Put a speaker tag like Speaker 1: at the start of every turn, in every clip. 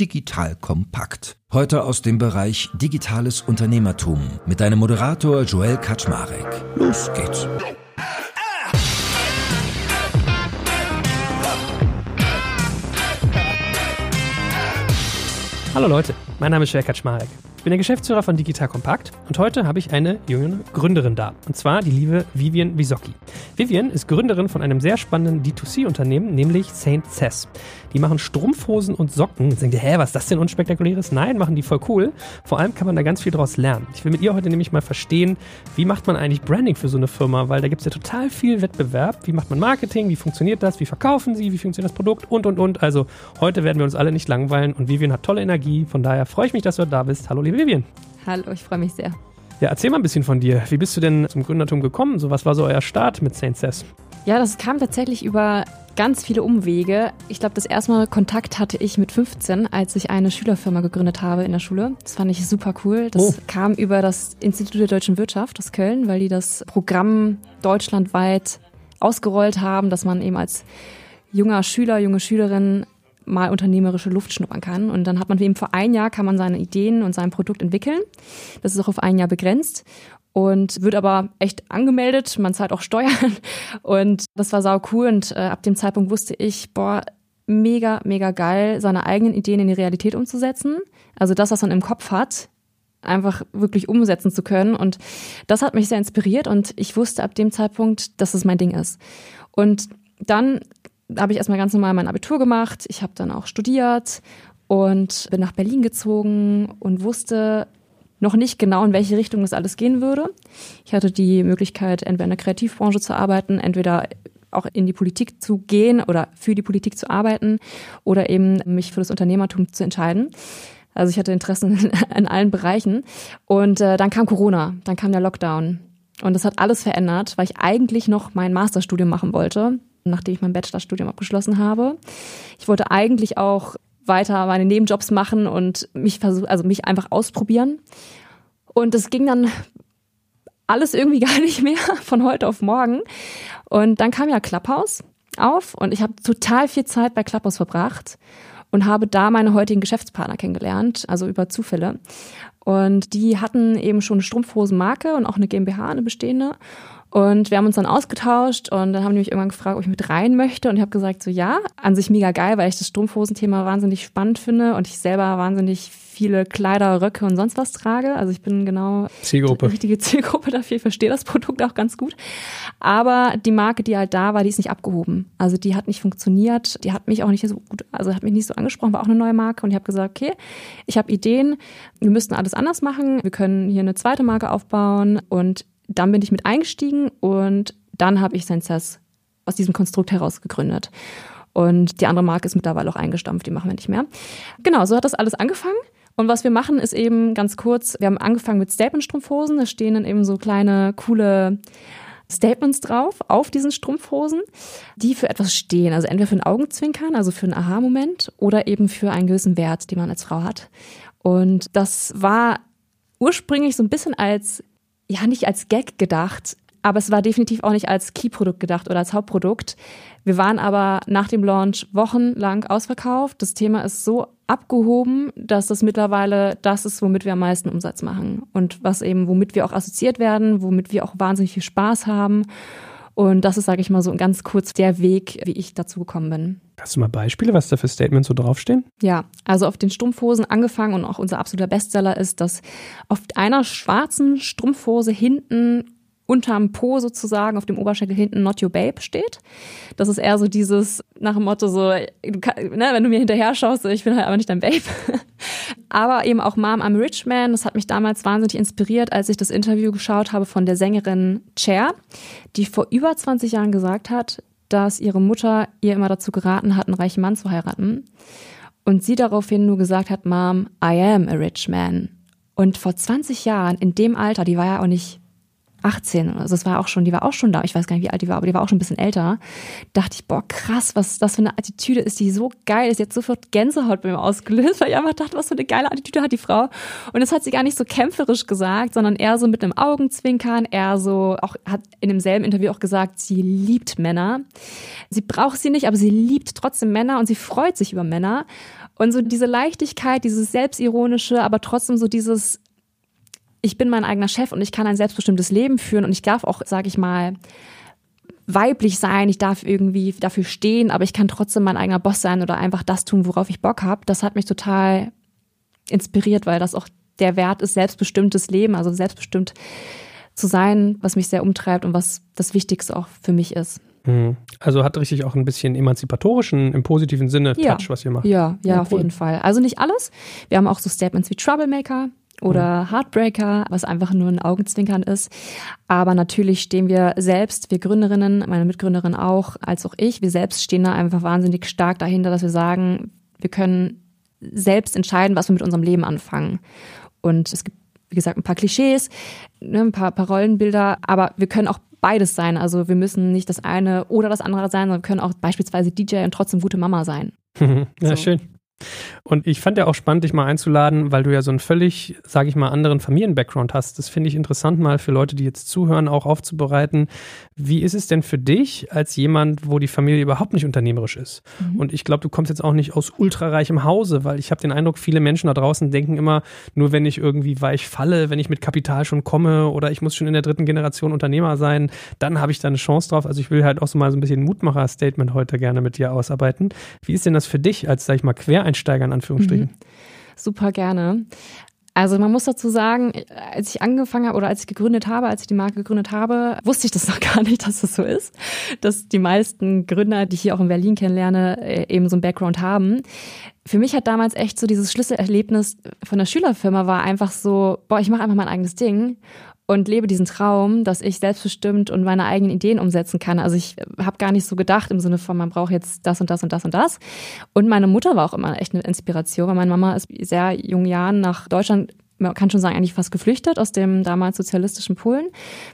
Speaker 1: Digital Kompakt. Heute aus dem Bereich Digitales Unternehmertum mit deinem Moderator Joel Kaczmarek. Los geht's.
Speaker 2: Hallo Leute, mein Name ist Joel Kaczmarek. Ich bin der Geschäftsführer von Digital Kompakt und heute habe ich eine junge Gründerin da. Und zwar die liebe Vivian Wisocki. Vivian ist Gründerin von einem sehr spannenden D2C-Unternehmen, nämlich St. Cess. Die machen Strumpfhosen und Socken. Jetzt denkt ihr, hä, was ist das denn unspektakuläres? Nein, machen die voll cool. Vor allem kann man da ganz viel draus lernen. Ich will mit ihr heute nämlich mal verstehen, wie macht man eigentlich Branding für so eine Firma, weil da gibt es ja total viel Wettbewerb. Wie macht man Marketing? Wie funktioniert das? Wie verkaufen sie? Wie funktioniert das Produkt? Und, und, und. Also heute werden wir uns alle nicht langweilen und Vivian hat tolle Energie. Von daher freue ich mich, dass du da bist. Hallo, liebe Vivian.
Speaker 3: Hallo, ich freue mich sehr.
Speaker 2: Ja, erzähl mal ein bisschen von dir. Wie bist du denn zum Gründertum gekommen? So, was war so euer Start mit Saint Cess?
Speaker 3: Ja, das kam tatsächlich über ganz viele Umwege. Ich glaube, das erste Mal Kontakt hatte ich mit 15, als ich eine Schülerfirma gegründet habe in der Schule. Das fand ich super cool. Das oh. kam über das Institut der deutschen Wirtschaft aus Köln, weil die das Programm deutschlandweit ausgerollt haben, dass man eben als junger Schüler, junge Schülerin mal unternehmerische Luft schnuppern kann. Und dann hat man eben für ein Jahr kann man seine Ideen und sein Produkt entwickeln. Das ist auch auf ein Jahr begrenzt und wird aber echt angemeldet. Man zahlt auch Steuern und das war sau cool. Und äh, ab dem Zeitpunkt wusste ich, boah, mega, mega geil, seine eigenen Ideen in die Realität umzusetzen. Also das, was man im Kopf hat, einfach wirklich umsetzen zu können. Und das hat mich sehr inspiriert und ich wusste ab dem Zeitpunkt, dass es mein Ding ist. Und dann habe ich erstmal ganz normal mein Abitur gemacht. Ich habe dann auch studiert und bin nach Berlin gezogen und wusste noch nicht genau, in welche Richtung das alles gehen würde. Ich hatte die Möglichkeit, entweder in der Kreativbranche zu arbeiten, entweder auch in die Politik zu gehen oder für die Politik zu arbeiten oder eben mich für das Unternehmertum zu entscheiden. Also ich hatte Interessen in allen Bereichen. Und äh, dann kam Corona, dann kam der Lockdown. Und das hat alles verändert, weil ich eigentlich noch mein Masterstudium machen wollte nachdem ich mein Bachelorstudium abgeschlossen habe. Ich wollte eigentlich auch weiter meine Nebenjobs machen und mich versuchen, also mich einfach ausprobieren. Und es ging dann alles irgendwie gar nicht mehr von heute auf morgen. Und dann kam ja Clubhouse auf und ich habe total viel Zeit bei Clubhouse verbracht und habe da meine heutigen Geschäftspartner kennengelernt, also über Zufälle. Und die hatten eben schon eine Strumpfhosenmarke und auch eine GmbH, eine bestehende. Und wir haben uns dann ausgetauscht und dann haben die mich irgendwann gefragt, ob ich mit rein möchte. Und ich habe gesagt, so ja, an sich mega geil, weil ich das Strumpfhosenthema wahnsinnig spannend finde und ich selber wahnsinnig viele Kleider, Röcke und sonst was trage. Also ich bin genau
Speaker 2: Zielgruppe.
Speaker 3: die richtige Zielgruppe dafür. Ich verstehe das Produkt auch ganz gut. Aber die Marke, die halt da war, die ist nicht abgehoben. Also die hat nicht funktioniert. Die hat mich auch nicht so gut, also hat mich nicht so angesprochen, war auch eine neue Marke. Und ich habe gesagt, okay, ich habe Ideen. Wir müssten alles anders machen. Wir können hier eine zweite Marke aufbauen und dann bin ich mit eingestiegen und dann habe ich Senses aus diesem Konstrukt heraus gegründet. Und die andere Marke ist mittlerweile auch eingestampft, die machen wir nicht mehr. Genau, so hat das alles angefangen. Und was wir machen, ist eben ganz kurz, wir haben angefangen mit Statement-Strumpfhosen. Da stehen dann eben so kleine, coole Statements drauf auf diesen Strumpfhosen, die für etwas stehen. Also entweder für ein Augenzwinkern, also für einen Aha-Moment oder eben für einen gewissen Wert, den man als Frau hat. Und das war ursprünglich so ein bisschen als ja nicht als Gag gedacht, aber es war definitiv auch nicht als Key-Produkt gedacht oder als Hauptprodukt. Wir waren aber nach dem Launch wochenlang ausverkauft. Das Thema ist so abgehoben, dass das mittlerweile das ist, womit wir am meisten Umsatz machen und was eben, womit wir auch assoziiert werden, womit wir auch wahnsinnig viel Spaß haben. Und das ist, sage ich mal, so ganz kurz der Weg, wie ich dazu gekommen bin.
Speaker 2: Hast du mal Beispiele, was da für Statements so draufstehen?
Speaker 3: Ja, also auf den Strumpfhosen angefangen und auch unser absoluter Bestseller ist, dass auf einer schwarzen Strumpfhose hinten unterm Po sozusagen, auf dem Oberschenkel hinten Not Your Babe steht. Das ist eher so dieses nach dem Motto so, kann, ne, wenn du mir hinterher schaust, ich bin halt aber nicht dein Babe. aber eben auch Mom, I'm a Rich Man. Das hat mich damals wahnsinnig inspiriert, als ich das Interview geschaut habe von der Sängerin Cher, die vor über 20 Jahren gesagt hat, dass ihre Mutter ihr immer dazu geraten hat, einen reichen Mann zu heiraten. Und sie daraufhin nur gesagt hat, Mom, I am a rich man. Und vor 20 Jahren, in dem Alter, die war ja auch nicht 18 also es war auch schon, die war auch schon da, ich weiß gar nicht, wie alt die war, aber die war auch schon ein bisschen älter, dachte ich, boah, krass, was das für eine Attitüde ist, die so geil ist, jetzt sofort Gänsehaut bei mir ausgelöst, weil ich einfach dachte, was für eine geile Attitüde hat die Frau. Und das hat sie gar nicht so kämpferisch gesagt, sondern eher so mit einem Augenzwinkern, eher so, auch hat in demselben Interview auch gesagt, sie liebt Männer. Sie braucht sie nicht, aber sie liebt trotzdem Männer und sie freut sich über Männer. Und so diese Leichtigkeit, dieses Selbstironische, aber trotzdem so dieses, ich bin mein eigener Chef und ich kann ein selbstbestimmtes Leben führen und ich darf auch, sage ich mal, weiblich sein, ich darf irgendwie dafür stehen, aber ich kann trotzdem mein eigener Boss sein oder einfach das tun, worauf ich Bock habe. Das hat mich total inspiriert, weil das auch der Wert ist, selbstbestimmtes Leben, also selbstbestimmt zu sein, was mich sehr umtreibt und was das Wichtigste auch für mich ist.
Speaker 2: Mhm. Also hat richtig auch ein bisschen emanzipatorischen, im positiven Sinne
Speaker 3: ja.
Speaker 2: Touch, was ihr macht.
Speaker 3: Ja, ja, ja auf jeden Fall. Also nicht alles. Wir haben auch so Statements wie Troublemaker oder mhm. Heartbreaker, was einfach nur ein Augenzwinkern ist. Aber natürlich stehen wir selbst, wir Gründerinnen, meine Mitgründerin auch, als auch ich, wir selbst stehen da einfach wahnsinnig stark dahinter, dass wir sagen, wir können selbst entscheiden, was wir mit unserem Leben anfangen. Und es gibt, wie gesagt, ein paar Klischees, ne, ein paar, paar Rollenbilder, aber wir können auch beides sein. Also wir müssen nicht das eine oder das andere sein, sondern wir können auch beispielsweise DJ und trotzdem gute Mama sein.
Speaker 2: ja, so. schön. Und ich fand ja auch spannend, dich mal einzuladen, weil du ja so einen völlig, sage ich mal, anderen Familien-Background hast. Das finde ich interessant, mal für Leute, die jetzt zuhören, auch aufzubereiten. Wie ist es denn für dich als jemand, wo die Familie überhaupt nicht unternehmerisch ist? Mhm. Und ich glaube, du kommst jetzt auch nicht aus ultrareichem Hause, weil ich habe den Eindruck, viele Menschen da draußen denken immer, nur wenn ich irgendwie weich falle, wenn ich mit Kapital schon komme oder ich muss schon in der dritten Generation Unternehmer sein, dann habe ich da eine Chance drauf. Also ich will halt auch so mal so ein bisschen Mutmacher-Statement heute gerne mit dir ausarbeiten. Wie ist denn das für dich als, sag ich mal, Quereinsteiger? Quereinsteiger in Anführungsstrichen? Mhm.
Speaker 3: Super gerne. Also man muss dazu sagen, als ich angefangen habe oder als ich gegründet habe, als ich die Marke gegründet habe, wusste ich das noch gar nicht, dass das so ist, dass die meisten Gründer, die ich hier auch in Berlin kennenlerne, äh, eben so einen Background haben. Für mich hat damals echt so dieses Schlüsselerlebnis von der Schülerfirma war einfach so, boah, ich mache einfach mein eigenes Ding und lebe diesen Traum, dass ich selbstbestimmt und meine eigenen Ideen umsetzen kann. Also ich habe gar nicht so gedacht im Sinne von, man braucht jetzt das und das und das und das. Und meine Mutter war auch immer echt eine Inspiration, weil meine Mama ist sehr jungen Jahren nach Deutschland man kann schon sagen, eigentlich fast geflüchtet aus dem damals sozialistischen Polen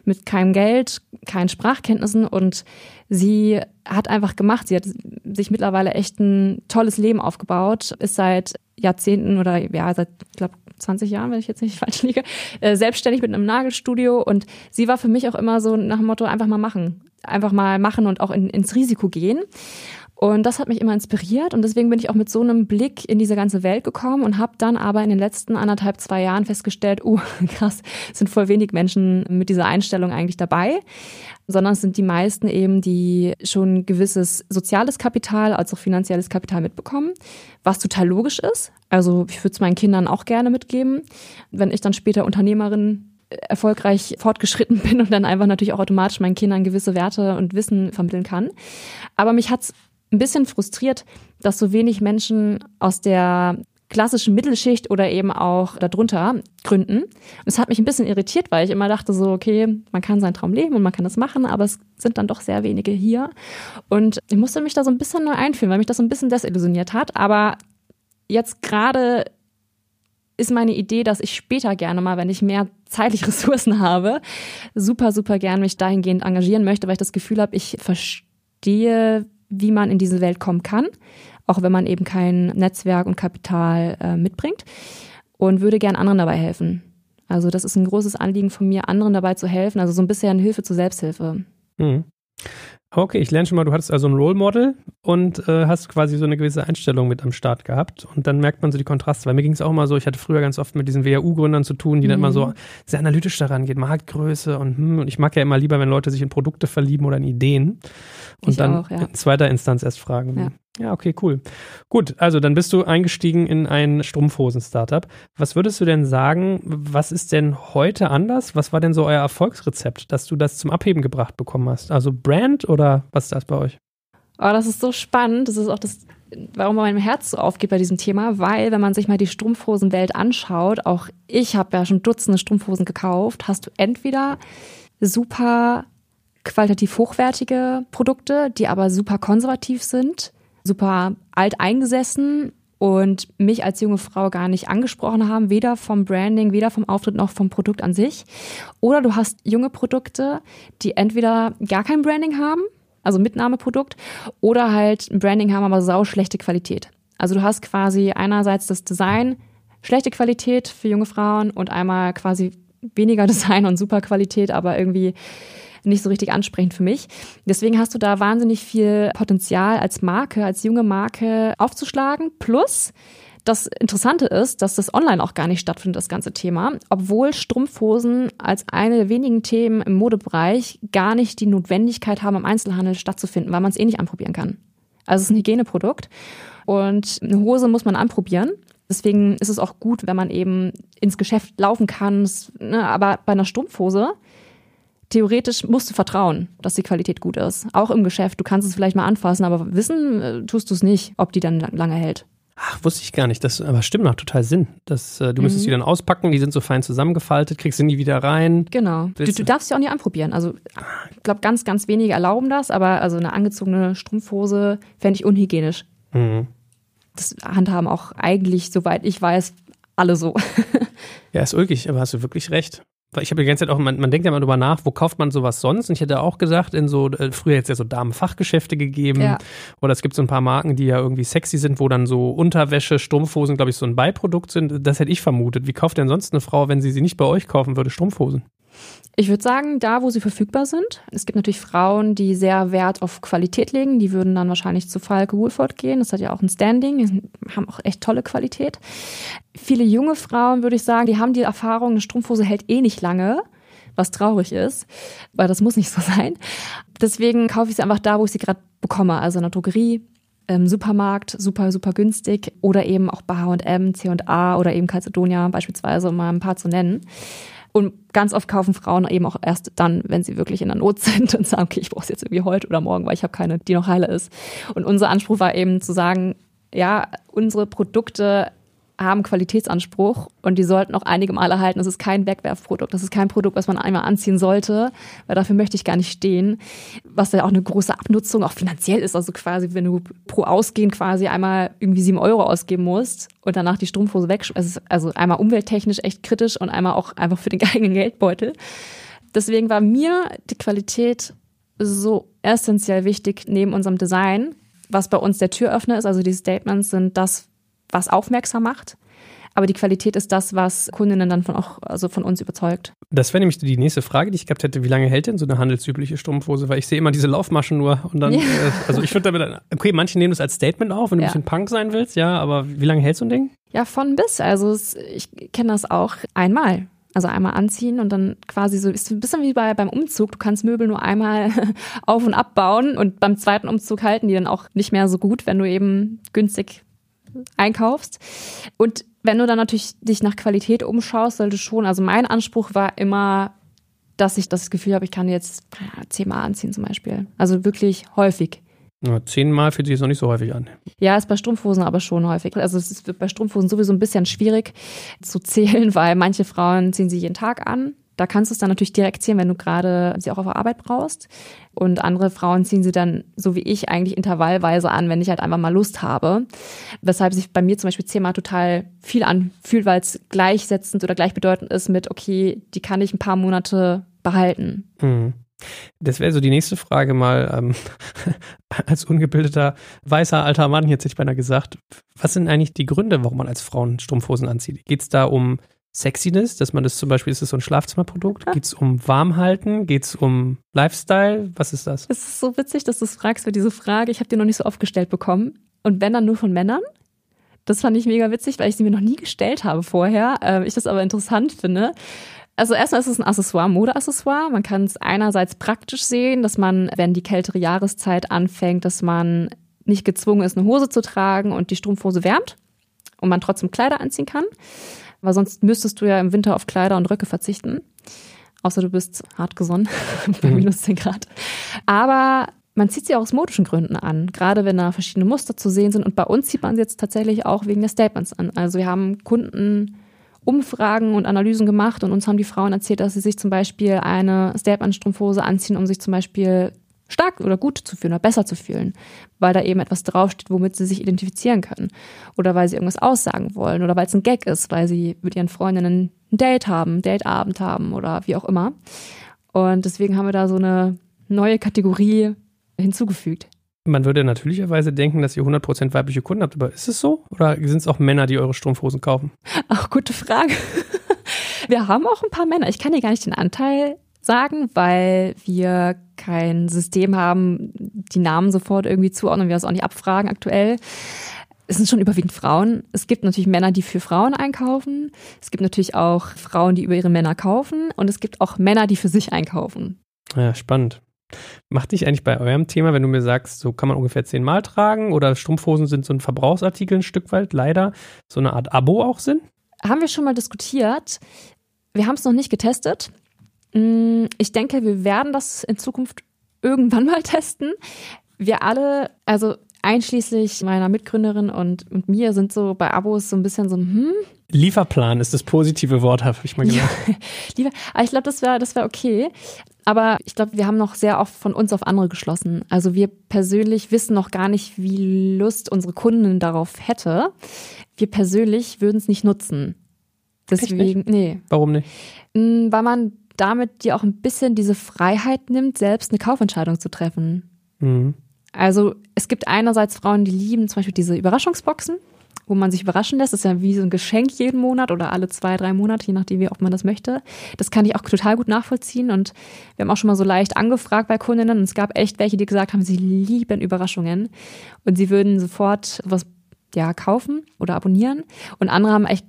Speaker 3: mit keinem Geld, keinen Sprachkenntnissen und sie hat einfach gemacht. Sie hat sich mittlerweile echt ein tolles Leben aufgebaut, ist seit Jahrzehnten oder ja, seit, ich glaube, 20 Jahren, wenn ich jetzt nicht falsch liege, äh, selbstständig mit einem Nagelstudio. Und sie war für mich auch immer so nach dem Motto, einfach mal machen. Einfach mal machen und auch in, ins Risiko gehen. Und das hat mich immer inspiriert und deswegen bin ich auch mit so einem Blick in diese ganze Welt gekommen und habe dann aber in den letzten anderthalb, zwei Jahren festgestellt, uh, krass, sind voll wenig Menschen mit dieser Einstellung eigentlich dabei, sondern es sind die meisten eben, die schon gewisses soziales Kapital als auch finanzielles Kapital mitbekommen, was total logisch ist. Also ich würde es meinen Kindern auch gerne mitgeben, wenn ich dann später Unternehmerin erfolgreich fortgeschritten bin und dann einfach natürlich auch automatisch meinen Kindern gewisse Werte und Wissen vermitteln kann. Aber mich hat's ein bisschen frustriert, dass so wenig Menschen aus der klassischen Mittelschicht oder eben auch darunter gründen. Und es hat mich ein bisschen irritiert, weil ich immer dachte so, okay, man kann seinen Traum leben und man kann das machen, aber es sind dann doch sehr wenige hier. Und ich musste mich da so ein bisschen neu einfühlen, weil mich das so ein bisschen desillusioniert hat. Aber jetzt gerade ist meine Idee, dass ich später gerne mal, wenn ich mehr zeitliche Ressourcen habe, super, super gern mich dahingehend engagieren möchte, weil ich das Gefühl habe, ich verstehe, wie man in diese Welt kommen kann, auch wenn man eben kein Netzwerk und Kapital äh, mitbringt und würde gern anderen dabei helfen. Also das ist ein großes Anliegen von mir, anderen dabei zu helfen, also so ein bisschen Hilfe zur Selbsthilfe.
Speaker 2: Mhm. Okay, ich lerne schon mal, du hattest also ein Role Model und äh, hast quasi so eine gewisse Einstellung mit am Start gehabt. Und dann merkt man so die Kontraste. Weil mir ging es auch immer so, ich hatte früher ganz oft mit diesen WHU-Gründern zu tun, die mhm. dann immer so sehr analytisch daran gehen, Marktgröße und hm, und ich mag ja immer lieber, wenn Leute sich in Produkte verlieben oder in Ideen und ich dann auch, ja. in zweiter Instanz erst fragen. Ja. Ja, okay, cool. Gut, also dann bist du eingestiegen in ein Strumpfhosen-Startup. Was würdest du denn sagen, was ist denn heute anders? Was war denn so euer Erfolgsrezept, dass du das zum Abheben gebracht bekommen hast? Also Brand oder was ist das bei euch?
Speaker 3: Oh, das ist so spannend. Das ist auch das, warum mein Herz so aufgeht bei diesem Thema, weil wenn man sich mal die Strumpfhosenwelt anschaut, auch ich habe ja schon Dutzende Strumpfhosen gekauft, hast du entweder super qualitativ hochwertige Produkte, die aber super konservativ sind super alt eingesessen und mich als junge Frau gar nicht angesprochen haben, weder vom Branding, weder vom Auftritt noch vom Produkt an sich. Oder du hast junge Produkte, die entweder gar kein Branding haben, also Mitnahmeprodukt, oder halt ein Branding haben, aber sau schlechte Qualität. Also du hast quasi einerseits das Design, schlechte Qualität für junge Frauen und einmal quasi weniger Design und super Qualität, aber irgendwie nicht so richtig ansprechend für mich. Deswegen hast du da wahnsinnig viel Potenzial als Marke, als junge Marke aufzuschlagen. Plus, das Interessante ist, dass das online auch gar nicht stattfindet, das ganze Thema, obwohl Strumpfhosen als eine der wenigen Themen im Modebereich gar nicht die Notwendigkeit haben, im Einzelhandel stattzufinden, weil man es eh nicht anprobieren kann. Also es ist ein Hygieneprodukt und eine Hose muss man anprobieren. Deswegen ist es auch gut, wenn man eben ins Geschäft laufen kann. Ne, aber bei einer Strumpfhose, theoretisch musst du vertrauen, dass die Qualität gut ist. Auch im Geschäft. Du kannst es vielleicht mal anfassen, aber wissen äh, tust du es nicht, ob die dann lange hält.
Speaker 2: Ach, wusste ich gar nicht. Das aber stimmt macht total Sinn. Das, äh, du müsstest mhm. die dann auspacken, die sind so fein zusammengefaltet, kriegst sie nie wieder rein.
Speaker 3: Genau. Du, du, darfst sie auch nie anprobieren. Also ich glaube, ganz, ganz wenige erlauben das, aber also eine angezogene Strumpfhose fände ich unhygienisch. Mhm. Das handhaben auch eigentlich, soweit ich weiß, alle so.
Speaker 2: ja, ist ulkig, aber hast du wirklich recht ich habe die ganze Zeit auch, man, man denkt ja mal drüber nach, wo kauft man sowas sonst? Und ich hätte auch gesagt, in so, äh, früher jetzt ja so Damenfachgeschäfte gegeben. Ja. Oder es gibt so ein paar Marken, die ja irgendwie sexy sind, wo dann so Unterwäsche, Strumpfhosen, glaube ich, so ein Beiprodukt sind. Das hätte ich vermutet. Wie kauft denn sonst eine Frau, wenn sie sie nicht bei euch kaufen würde, Strumpfhosen?
Speaker 3: Ich würde sagen, da, wo sie verfügbar sind. Es gibt natürlich Frauen, die sehr Wert auf Qualität legen. Die würden dann wahrscheinlich zu Falke Woolford gehen. Das hat ja auch ein Standing. Die haben auch echt tolle Qualität. Viele junge Frauen, würde ich sagen, die haben die Erfahrung, eine Strumpfhose hält eh nicht lange was traurig ist, weil das muss nicht so sein. Deswegen kaufe ich sie einfach da, wo ich sie gerade bekomme, also in der Drogerie, im Supermarkt, super, super günstig oder eben auch bei H&M, C&A oder eben Calcedonia beispielsweise, um mal ein paar zu nennen. Und ganz oft kaufen Frauen eben auch erst dann, wenn sie wirklich in der Not sind und sagen, okay, ich brauche es jetzt irgendwie heute oder morgen, weil ich habe keine, die noch heile ist. Und unser Anspruch war eben zu sagen, ja, unsere Produkte haben Qualitätsanspruch und die sollten auch einige Male halten. Das ist kein Wegwerfprodukt. Das ist kein Produkt, was man einmal anziehen sollte, weil dafür möchte ich gar nicht stehen. Was ja auch eine große Abnutzung auch finanziell ist. Also quasi, wenn du pro Ausgehen quasi einmal irgendwie sieben Euro ausgeben musst und danach die Strumpfhose weg, also einmal umwelttechnisch echt kritisch und einmal auch einfach für den eigenen Geldbeutel. Deswegen war mir die Qualität so essentiell wichtig neben unserem Design, was bei uns der Türöffner ist. Also die Statements sind das, was aufmerksam macht. Aber die Qualität ist das, was Kundinnen dann von, auch, also von uns überzeugt.
Speaker 2: Das wäre nämlich die nächste Frage, die ich gehabt hätte. Wie lange hält denn so eine handelsübliche Strumpfhose? Weil ich sehe immer diese Laufmaschen nur und dann, ja. äh, also ich würde damit, okay, manche nehmen das als Statement auf, wenn du ja. ein bisschen Punk sein willst, ja, aber wie lange hält so ein Ding?
Speaker 3: Ja, von bis. Also es, ich kenne das auch einmal. Also einmal anziehen und dann quasi so, ist ein bisschen wie bei, beim Umzug. Du kannst Möbel nur einmal auf und abbauen und beim zweiten Umzug halten die dann auch nicht mehr so gut, wenn du eben günstig einkaufst. Und wenn du dann natürlich dich nach Qualität umschaust, sollte schon, also mein Anspruch war immer, dass ich das Gefühl habe, ich kann jetzt zehnmal anziehen zum Beispiel. Also wirklich häufig.
Speaker 2: Ja, zehnmal fühlt sich jetzt noch nicht so häufig an.
Speaker 3: Ja, ist bei Strumpfhosen aber schon häufig. Also es ist bei Strumpfhosen sowieso ein bisschen schwierig zu zählen, weil manche Frauen ziehen sie jeden Tag an. Da kannst du es dann natürlich direkt ziehen, wenn du gerade sie auch auf der Arbeit brauchst. Und andere Frauen ziehen sie dann, so wie ich, eigentlich intervallweise an, wenn ich halt einfach mal Lust habe. Weshalb sich bei mir zum Beispiel zehnmal total viel anfühlt, weil es gleichsetzend oder gleichbedeutend ist mit, okay, die kann ich ein paar Monate behalten. Mhm.
Speaker 2: Das wäre so die nächste Frage mal ähm, als ungebildeter weißer alter Mann jetzt hätte ich beinahe gesagt. Was sind eigentlich die Gründe, warum man als Frauen Strumpfhosen anzieht? Geht es da um Sexiness, dass man das zum Beispiel, ist das so ein Schlafzimmerprodukt? Geht es um Warmhalten? Geht es um Lifestyle? Was ist das?
Speaker 3: Es ist so witzig, dass du es fragst, weil diese Frage, ich habe die noch nicht so oft gestellt bekommen. Und wenn dann nur von Männern. Das fand ich mega witzig, weil ich sie mir noch nie gestellt habe vorher. Äh, ich das aber interessant finde. Also erstmal ist es ein Accessoire, Modeaccessoire. Man kann es einerseits praktisch sehen, dass man, wenn die kältere Jahreszeit anfängt, dass man nicht gezwungen ist, eine Hose zu tragen und die Strumpfhose wärmt und man trotzdem Kleider anziehen kann weil sonst müsstest du ja im Winter auf Kleider und Röcke verzichten. Außer du bist hart gesonnen bei mhm. minus 10 Grad. Aber man zieht sie auch aus modischen Gründen an, gerade wenn da verschiedene Muster zu sehen sind. Und bei uns zieht man sie jetzt tatsächlich auch wegen der Statements an. Also wir haben Kunden Umfragen und Analysen gemacht und uns haben die Frauen erzählt, dass sie sich zum Beispiel eine Statement-Strumpfhose anziehen, um sich zum Beispiel stark oder gut zu fühlen oder besser zu fühlen, weil da eben etwas draufsteht, womit sie sich identifizieren können. Oder weil sie irgendwas aussagen wollen oder weil es ein Gag ist, weil sie mit ihren Freundinnen ein Date haben, ein Dateabend haben oder wie auch immer. Und deswegen haben wir da so eine neue Kategorie hinzugefügt.
Speaker 2: Man würde natürlicherweise denken, dass ihr 100% weibliche Kunden habt, aber ist es so? Oder sind es auch Männer, die eure Strumpfhosen kaufen?
Speaker 3: Ach, gute Frage. Wir haben auch ein paar Männer. Ich kann dir gar nicht den Anteil sagen, weil wir kein System haben, die Namen sofort irgendwie zuordnen, wir das auch nicht abfragen aktuell. Es sind schon überwiegend Frauen. Es gibt natürlich Männer, die für Frauen einkaufen. Es gibt natürlich auch Frauen, die über ihre Männer kaufen. Und es gibt auch Männer, die für sich einkaufen.
Speaker 2: Ja, spannend. Macht dich eigentlich bei eurem Thema, wenn du mir sagst, so kann man ungefähr zehnmal tragen oder Strumpfhosen sind so ein Verbrauchsartikel ein Stück weit leider, so eine Art Abo auch sind?
Speaker 3: Haben wir schon mal diskutiert. Wir haben es noch nicht getestet. Mm, ich denke, wir werden das in Zukunft irgendwann mal testen. Wir alle, also einschließlich meiner Mitgründerin und, und mir, sind so bei Abos so ein bisschen so, hm.
Speaker 2: Lieferplan ist das positive Wort, habe ich mal gesagt.
Speaker 3: Ja, lieber, aber ich glaube, das wäre das wär okay. Aber ich glaube, wir haben noch sehr oft von uns auf andere geschlossen. Also wir persönlich wissen noch gar nicht, wie Lust unsere Kunden darauf hätte. Wir persönlich würden es nicht nutzen.
Speaker 2: Deswegen, nee. Warum nicht?
Speaker 3: Mm, weil man damit dir auch ein bisschen diese Freiheit nimmt, selbst eine Kaufentscheidung zu treffen. Mhm. Also es gibt einerseits Frauen, die lieben zum Beispiel diese Überraschungsboxen, wo man sich überraschen lässt. Das ist ja wie so ein Geschenk jeden Monat oder alle zwei, drei Monate, je nachdem, wie oft man das möchte. Das kann ich auch total gut nachvollziehen. Und wir haben auch schon mal so leicht angefragt bei Kundinnen. Und es gab echt welche, die gesagt haben, sie lieben Überraschungen. Und sie würden sofort was ja, kaufen oder abonnieren. Und andere haben echt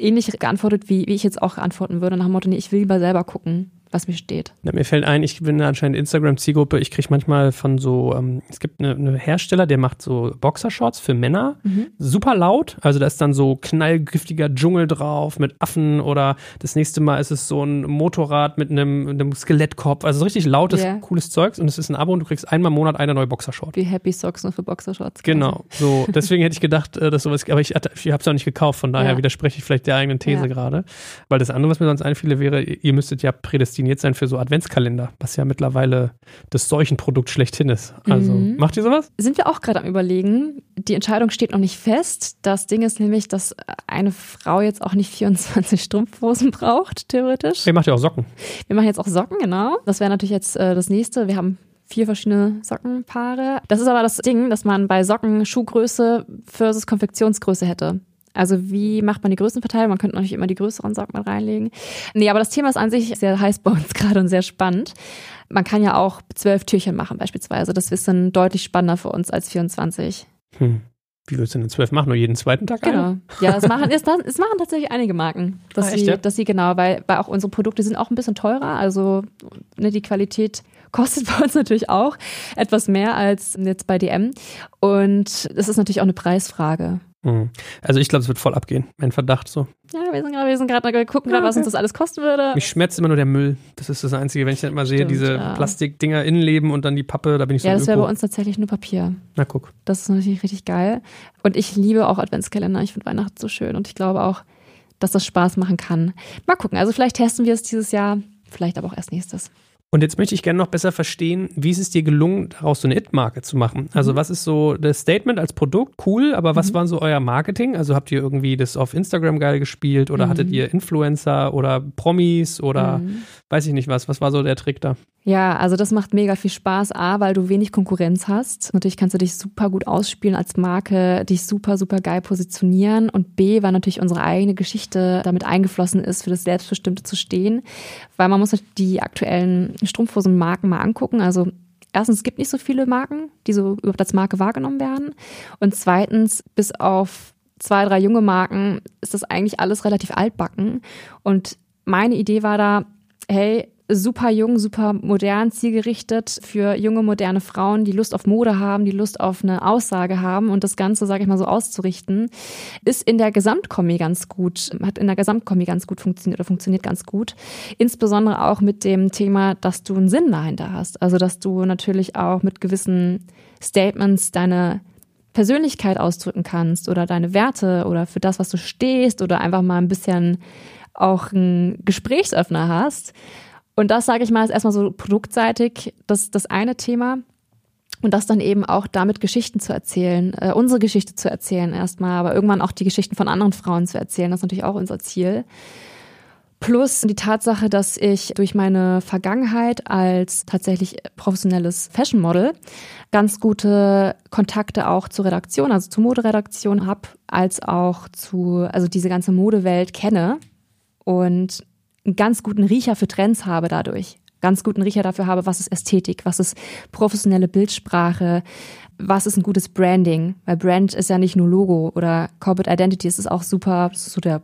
Speaker 3: ähnlich geantwortet, wie, wie ich jetzt auch antworten würde, nach dem Motto, nee, ich will lieber selber gucken was mir steht.
Speaker 2: Ja, mir fällt ein, ich bin anscheinend Instagram-Zielgruppe. Ich kriege manchmal von so, ähm, es gibt eine, eine, Hersteller, der macht so Boxershorts für Männer. Mhm. Super laut. Also da ist dann so knallgiftiger Dschungel drauf mit Affen oder das nächste Mal ist es so ein Motorrad mit einem, einem Skelettkopf. Also so richtig lautes, yeah. cooles Zeugs und es ist ein Abo und du kriegst einmal im Monat eine neue Boxershort.
Speaker 3: Wie Happy Socks nur für Boxershorts.
Speaker 2: Genau. So, deswegen hätte ich gedacht, äh, dass sowas, aber ich, ich habe es auch nicht gekauft, von daher ja. widerspreche ich vielleicht der eigenen These ja. gerade. Weil das andere, was mir sonst einfiele, wäre, ihr müsstet ja prädestiniert prädestiniert sein für so Adventskalender, was ja mittlerweile das Seuchenprodukt schlechthin ist. Also mhm. macht ihr sowas?
Speaker 3: Sind wir auch gerade am Überlegen. Die Entscheidung steht noch nicht fest. Das Ding ist nämlich, dass eine Frau jetzt auch nicht 24 Strumpfhosen braucht, theoretisch.
Speaker 2: Ihr macht ja auch Socken.
Speaker 3: Wir machen jetzt auch Socken, genau. Das wäre natürlich jetzt äh, das nächste. Wir haben vier verschiedene Sockenpaare. Das ist aber das Ding, dass man bei Socken Schuhgröße versus Konfektionsgröße hätte. Also wie macht man die Größenverteilung? Man könnte natürlich immer die größeren Socken mit reinlegen. Nee, aber das Thema ist an sich sehr heiß bei uns gerade und sehr spannend. Man kann ja auch zwölf Türchen machen beispielsweise. Das ist dann deutlich spannender für uns als 24. Hm.
Speaker 2: Wie würdest du denn zwölf machen? Nur jeden zweiten Tag?
Speaker 3: Genau. Eine? Ja, das machen, das, das machen tatsächlich einige Marken. Dass, ah, sie, ja? dass sie genau, weil, weil auch unsere Produkte sind auch ein bisschen teurer. Also ne, die Qualität kostet bei uns natürlich auch etwas mehr als jetzt bei DM. Und es ist natürlich auch eine Preisfrage.
Speaker 2: Mhm. Also ich glaube, es wird voll abgehen. Mein Verdacht so.
Speaker 3: Ja, wir sind gerade, wir sind gerade gucken, ja, okay. was uns das alles kosten würde.
Speaker 2: Mich schmerzt immer nur der Müll. Das ist das Einzige, wenn ich dann immer sehe, diese ja. Plastikdinger innenleben und dann die Pappe, da bin ich so
Speaker 3: Ja, das wäre bei uns tatsächlich nur Papier.
Speaker 2: Na guck.
Speaker 3: Das ist natürlich richtig geil. Und ich liebe auch Adventskalender. Ich finde Weihnachten so schön und ich glaube auch, dass das Spaß machen kann. Mal gucken. Also vielleicht testen wir es dieses Jahr, vielleicht aber auch erst nächstes.
Speaker 2: Und jetzt möchte ich gerne noch besser verstehen, wie ist es dir gelungen, daraus so eine It-Marke zu machen? Also mhm. was ist so das Statement als Produkt? Cool, aber was mhm. war so euer Marketing? Also habt ihr irgendwie das auf Instagram geil gespielt oder mhm. hattet ihr Influencer oder Promis oder mhm. Weiß ich nicht was? Was war so der Trick da?
Speaker 3: Ja, also das macht mega viel Spaß, A, weil du wenig Konkurrenz hast. Natürlich kannst du dich super gut ausspielen als Marke, dich super, super geil positionieren. Und B, weil natürlich unsere eigene Geschichte damit eingeflossen ist, für das Selbstbestimmte zu stehen. Weil man muss die aktuellen Strumpfhosenmarken mal angucken. Also erstens, es gibt nicht so viele Marken, die so überhaupt als Marke wahrgenommen werden. Und zweitens, bis auf zwei, drei junge Marken ist das eigentlich alles relativ altbacken. Und meine Idee war da, hey, super jung, super modern, zielgerichtet für junge, moderne Frauen, die Lust auf Mode haben, die Lust auf eine Aussage haben und das Ganze, sage ich mal so, auszurichten, ist in der Gesamtkombi ganz gut, hat in der Gesamtkombi ganz gut funktioniert oder funktioniert ganz gut. Insbesondere auch mit dem Thema, dass du einen Sinn dahinter hast. Also, dass du natürlich auch mit gewissen Statements deine Persönlichkeit ausdrücken kannst oder deine Werte oder für das, was du stehst oder einfach mal ein bisschen auch einen Gesprächsöffner hast. Und das, sage ich mal, ist erstmal so produktseitig das, das eine Thema. Und das dann eben auch damit Geschichten zu erzählen, äh, unsere Geschichte zu erzählen erstmal, aber irgendwann auch die Geschichten von anderen Frauen zu erzählen. Das ist natürlich auch unser Ziel. Plus die Tatsache, dass ich durch meine Vergangenheit als tatsächlich professionelles Fashion Model ganz gute Kontakte auch zur Redaktion, also zur Moderedaktion habe, als auch zu, also diese ganze Modewelt kenne und einen ganz guten Riecher für Trends habe dadurch. ganz guten Riecher dafür habe, was ist Ästhetik, was ist professionelle Bildsprache, was ist ein gutes Branding, weil Brand ist ja nicht nur Logo oder Corporate Identity, es ist auch super, das ist so der,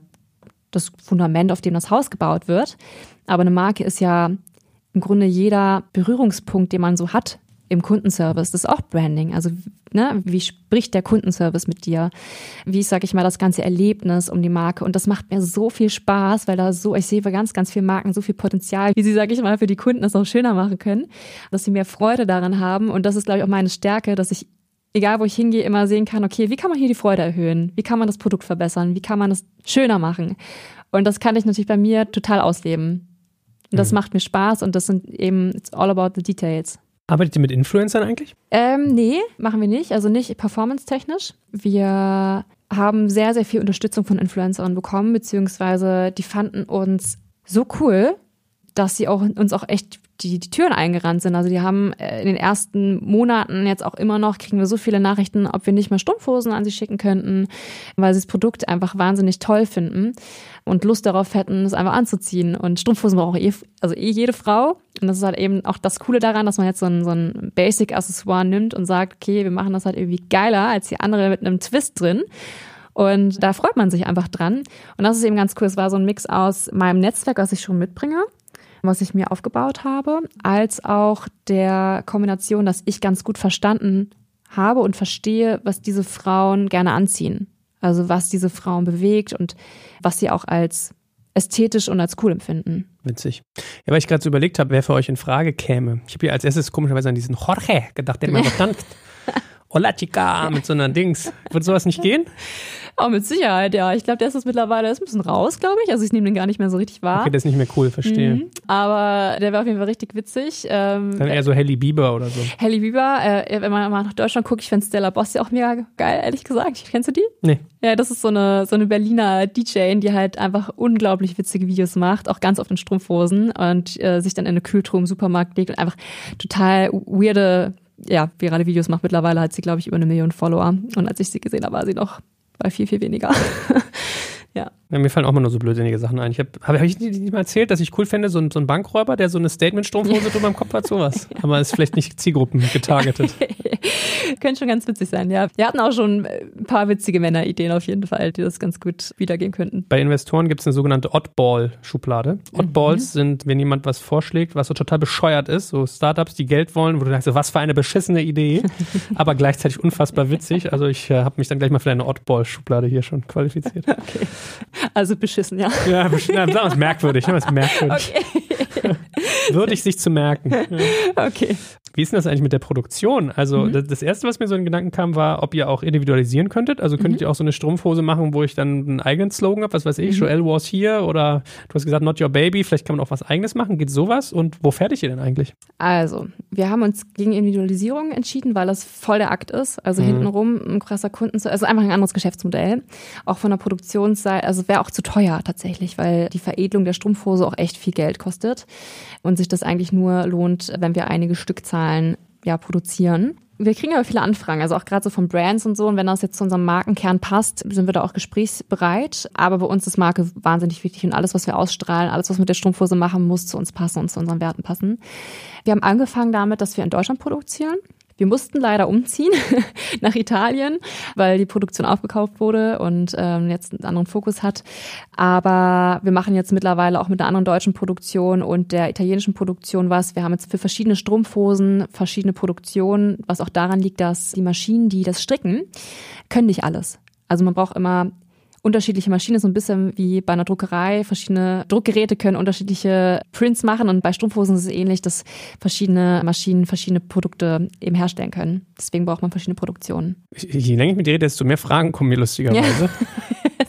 Speaker 3: das Fundament, auf dem das Haus gebaut wird. Aber eine Marke ist ja im Grunde jeder Berührungspunkt, den man so hat im Kundenservice. Das ist auch Branding. Also, ne, wie spricht der Kundenservice mit dir? Wie, sag ich mal, das ganze Erlebnis um die Marke? Und das macht mir so viel Spaß, weil da so, ich sehe bei ganz, ganz vielen Marken so viel Potenzial, wie sie, sag ich mal, für die Kunden es auch schöner machen können, dass sie mehr Freude daran haben. Und das ist, glaube ich, auch meine Stärke, dass ich egal wo ich hingehe, immer sehen kann, okay, wie kann man hier die Freude erhöhen? Wie kann man das Produkt verbessern? Wie kann man das schöner machen? Und das kann ich natürlich bei mir total ausleben. Und das mhm. macht mir Spaß und das sind eben, it's all about the details.
Speaker 2: Arbeitet ihr mit Influencern eigentlich?
Speaker 3: Ähm, nee, machen wir nicht. Also nicht performance-technisch. Wir haben sehr, sehr viel Unterstützung von Influencern bekommen, beziehungsweise die fanden uns so cool, dass sie auch, uns auch echt die, die Türen eingerannt sind. Also die haben äh, in den ersten Monaten jetzt auch immer noch, kriegen wir so viele Nachrichten, ob wir nicht mal Strumpfhosen an sie schicken könnten, weil sie das Produkt einfach wahnsinnig toll finden und Lust darauf hätten, es einfach anzuziehen. Und Strumpfhosen braucht eh, also eh jede Frau. Und das ist halt eben auch das Coole daran, dass man jetzt so ein, so ein Basic-Accessoire nimmt und sagt, okay, wir machen das halt irgendwie geiler als die andere mit einem Twist drin. Und da freut man sich einfach dran. Und das ist eben ganz cool. Es war so ein Mix aus meinem Netzwerk, was ich schon mitbringe was ich mir aufgebaut habe, als auch der Kombination, dass ich ganz gut verstanden habe und verstehe, was diese Frauen gerne anziehen. Also was diese Frauen bewegt und was sie auch als ästhetisch und als cool empfinden.
Speaker 2: Witzig. Ja, weil ich gerade so überlegt habe, wer für euch in Frage käme. Ich habe hier als erstes komischerweise an diesen Jorge gedacht, der mir gedankt. Hola chica, mit so einer Dings. Wird sowas nicht gehen?
Speaker 3: Oh, mit Sicherheit, ja. Ich glaube, der ist das mittlerweile ist ein bisschen raus, glaube ich. Also ich nehme den gar nicht mehr so richtig wahr.
Speaker 2: Okay, der ist nicht mehr cool, verstehe. Mhm.
Speaker 3: Aber der war auf jeden Fall richtig witzig.
Speaker 2: Ähm, Dann eher so Helly Bieber oder so.
Speaker 3: Helly Bieber, äh, wenn man mal nach Deutschland guckt, ich finde Stella Boss ja auch mega geil, ehrlich gesagt. Kennst du die?
Speaker 2: Nee.
Speaker 3: Ja, das ist so eine, so eine Berliner DJ, die halt einfach unglaublich witzige Videos macht, auch ganz oft in Strumpfhosen und äh, sich dann in eine Kühltruhe im Supermarkt legt und einfach total weirde ja, virale Videos macht. Mittlerweile hat sie, glaube ich, über eine Million Follower. Und als ich sie gesehen habe, war sie noch bei viel, viel weniger. ja.
Speaker 2: Mir fallen auch mal nur so blödsinnige Sachen ein. Ich habe hab, hab ich nicht mal erzählt, dass ich cool fände, so ein, so ein Bankräuber, der so eine Statement-Strumpfhose drüber im Kopf hat, sowas. ja. Aber ist vielleicht nicht Zielgruppen getargetet.
Speaker 3: Könnte schon ganz witzig sein, ja. Wir hatten auch schon ein paar witzige Männerideen auf jeden Fall, die das ganz gut wiedergehen könnten.
Speaker 2: Bei Investoren gibt es eine sogenannte Oddball-Schublade. Oddballs mhm. sind, wenn jemand was vorschlägt, was so total bescheuert ist, so Startups, die Geld wollen, wo du sagst, was für eine beschissene Idee, aber gleichzeitig unfassbar witzig. Also ich äh, habe mich dann gleich mal für eine Oddball-Schublade hier schon qualifiziert.
Speaker 3: Okay. Also beschissen, ja.
Speaker 2: Ja, beschissen, sagen wir es merkwürdig. Wir es merkwürdig. Okay. Würdig sich zu merken.
Speaker 3: Ja. Okay.
Speaker 2: Wie ist denn das eigentlich mit der Produktion? Also mhm. das erste, was mir so in Gedanken kam, war, ob ihr auch individualisieren könntet. Also könntet mhm. ihr auch so eine Strumpfhose machen, wo ich dann einen eigenen Slogan habe, was weiß ich, mhm. Joel was here oder du hast gesagt Not Your Baby, vielleicht kann man auch was eigenes machen. Geht sowas? Und wo fertig ihr denn eigentlich?
Speaker 3: Also, wir haben uns gegen Individualisierung entschieden, weil das voll der Akt ist. Also mhm. hintenrum ein krasser Kunden, also einfach ein anderes Geschäftsmodell. Auch von der Produktionsseite, also wäre auch zu teuer tatsächlich, weil die Veredelung der Strumpfhose auch echt viel Geld kostet und sich das eigentlich nur lohnt, wenn wir einige Stückzahlen ja, produzieren. Wir kriegen aber viele Anfragen, also auch gerade so von Brands und so. Und wenn das jetzt zu unserem Markenkern passt, sind wir da auch gesprächsbereit. Aber bei uns ist Marke wahnsinnig wichtig und alles, was wir ausstrahlen, alles, was wir mit der Strumpfhose machen, muss zu uns passen und zu unseren Werten passen. Wir haben angefangen damit, dass wir in Deutschland produzieren. Wir mussten leider umziehen nach Italien, weil die Produktion aufgekauft wurde und ähm, jetzt einen anderen Fokus hat. Aber wir machen jetzt mittlerweile auch mit einer anderen deutschen Produktion und der italienischen Produktion was. Wir haben jetzt für verschiedene Strumpfhosen verschiedene Produktionen, was auch daran liegt, dass die Maschinen, die das stricken, können nicht alles. Also man braucht immer unterschiedliche Maschinen, so ein bisschen wie bei einer Druckerei. Verschiedene Druckgeräte können unterschiedliche Prints machen und bei Strumpfhosen ist es ähnlich, dass verschiedene Maschinen verschiedene Produkte eben herstellen können. Deswegen braucht man verschiedene Produktionen.
Speaker 2: Je länger ich mit dir rede, desto mehr Fragen kommen mir lustigerweise. Ja.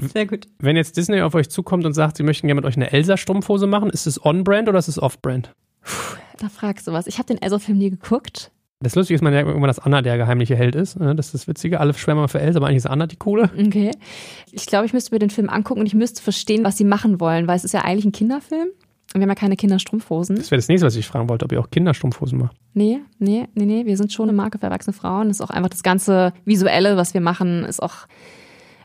Speaker 3: Sehr gut.
Speaker 2: Wenn jetzt Disney auf euch zukommt und sagt, sie möchten gerne mit euch eine Elsa-Strumpfhose machen, ist es On-Brand oder ist es Off-Brand?
Speaker 3: Da fragst du was. Ich habe den Elsa-Film nie geguckt.
Speaker 2: Das Lustige ist, man merkt irgendwann, dass Anna der geheimliche Held ist. Ne? Das ist das Witzige. Alle schwärmen für Elsa, aber eigentlich ist Anna die Coole.
Speaker 3: Okay. Ich glaube, ich müsste mir den Film angucken und ich müsste verstehen, was sie machen wollen, weil es ist ja eigentlich ein Kinderfilm. Und wir haben ja keine Kinderstrumpfhosen.
Speaker 2: Das wäre das nächste, was ich fragen wollte, ob ihr auch Kinderstrumpfhosen macht.
Speaker 3: Nee, nee, nee, nee. Wir sind schon eine Marke für erwachsene Frauen. Das ist auch einfach das ganze Visuelle, was wir machen, ist auch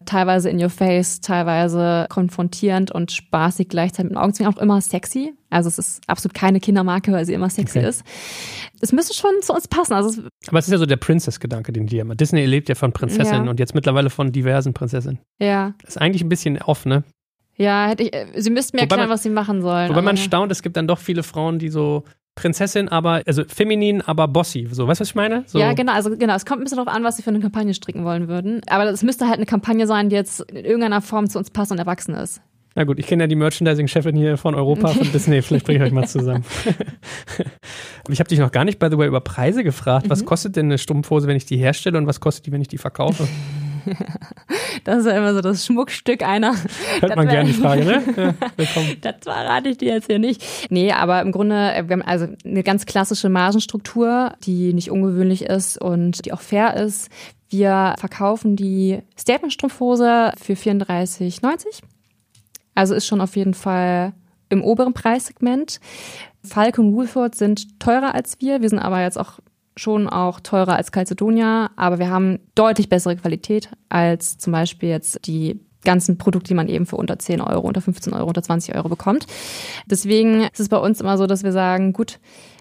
Speaker 3: teilweise in your face, teilweise konfrontierend und spaßig gleichzeitig mit Augenzwinkern, auch immer sexy. Also es ist absolut keine Kindermarke, weil sie immer sexy okay. ist. Es müsste schon zu uns passen. Also
Speaker 2: Aber es ist ja so der Princess-Gedanke, den die immer. Disney lebt ja von Prinzessinnen ja. und jetzt mittlerweile von diversen Prinzessinnen.
Speaker 3: Ja.
Speaker 2: Das ist eigentlich ein bisschen off, ne?
Speaker 3: Ja, hätte ich, äh, sie müssten mir wobei erklären, man, was sie machen sollen.
Speaker 2: Wobei man staunt, es gibt dann doch viele Frauen, die so Prinzessin, aber, also feminin, aber bossy. So, weißt du, was ich meine? So.
Speaker 3: Ja, genau. Also, genau. Es kommt ein bisschen darauf an, was sie für eine Kampagne stricken wollen würden. Aber es müsste halt eine Kampagne sein, die jetzt in irgendeiner Form zu uns passt und erwachsen ist.
Speaker 2: Na gut, ich kenne ja die Merchandising-Chefin hier von Europa, von Disney. Vielleicht bringe ich euch mal zusammen. ich habe dich noch gar nicht, by the way, über Preise gefragt. Was mhm. kostet denn eine Strumpfhose, wenn ich die herstelle und was kostet die, wenn ich die verkaufe?
Speaker 3: Das ist ja immer so das Schmuckstück einer.
Speaker 2: Hört man gerne die Frage, ne?
Speaker 3: Willkommen. Das verrate ich dir jetzt hier nicht. Nee, aber im Grunde, äh, wir haben also eine ganz klassische Margenstruktur, die nicht ungewöhnlich ist und die auch fair ist. Wir verkaufen die Statement-Strumpfhose für 34,90. Also ist schon auf jeden Fall im oberen Preissegment. Falk und Woolford sind teurer als wir. Wir sind aber jetzt auch schon auch teurer als Calcedonia, aber wir haben deutlich bessere Qualität als zum Beispiel jetzt die ganzen Produkte, die man eben für unter 10 Euro, unter 15 Euro, unter 20 Euro bekommt. Deswegen ist es bei uns immer so, dass wir sagen, gut,